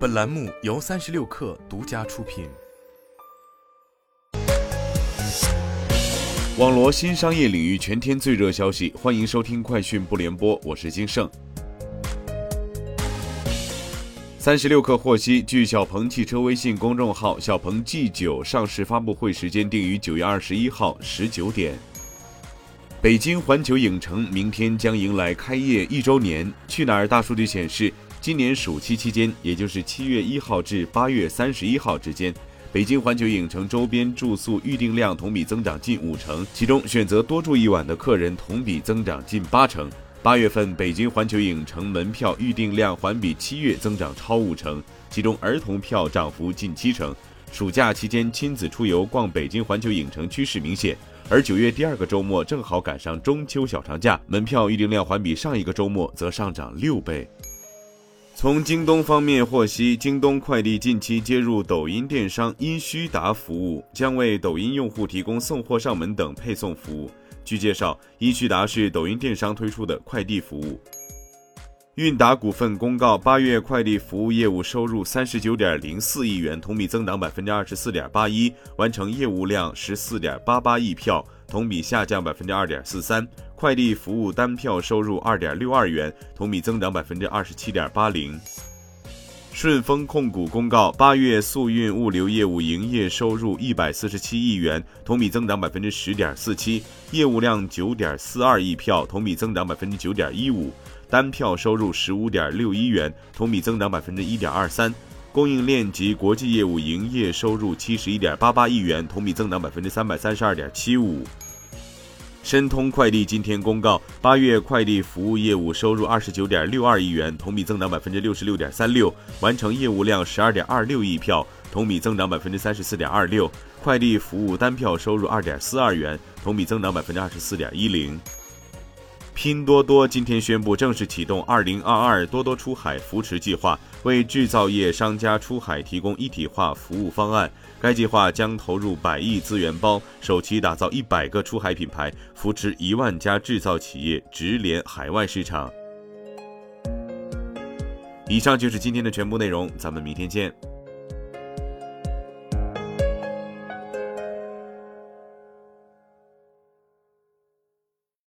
本栏目由三十六氪独家出品。网罗新商业领域全天最热消息，欢迎收听快讯不联播，我是金盛。三十六氪获悉，据小鹏汽车微信公众号，小鹏 G9 上市发布会时间定于九月二十一号十九点。北京环球影城明天将迎来开业一周年。去哪儿大数据显示，今年暑期期间，也就是七月一号至八月三十一号之间，北京环球影城周边住宿预订量同比增长近五成，其中选择多住一晚的客人同比增长近八成。八月份，北京环球影城门票预订量环比七月增长超五成，其中儿童票涨幅近七成。暑假期间，亲子出游逛北京环球影城趋势明显。而九月第二个周末正好赶上中秋小长假，门票预订量环比上一个周末则上涨六倍。从京东方面获悉，京东快递近期接入抖音电商音须达服务，将为抖音用户提供送货上门等配送服务。据介绍，音须达是抖音电商推出的快递服务。韵达股份公告，八月快递服务业务收入三十九点零四亿元，同比增长百分之二十四点八一，完成业务量十四点八八亿票，同比下降百分之二点四三。快递服务单票收入二点六二元，同比增长百分之二十七点八零。顺丰控股公告，八月速运物流业务营业收入一百四十七亿元，同比增长百分之十点四七，业务量九点四二亿票，同比增长百分之九点一五。单票收入十五点六一元，同比增长百分之一点二三；供应链及国际业务营业收入七十一点八八亿元，同比增长百分之三百三十二点七五。申通快递今天公告，八月快递服务业务收入二十九点六二亿元，同比增长百分之六十六点三六，完成业务量十二点二六亿票，同比增长百分之三十四点二六。快递服务单票收入二点四二元，同比增长百分之二十四点一零。拼多多今天宣布正式启动2022多多出海扶持计划，为制造业商家出海提供一体化服务方案。该计划将投入百亿资源包，首期打造一百个出海品牌，扶持一万家制造企业直连海外市场。以上就是今天的全部内容，咱们明天见。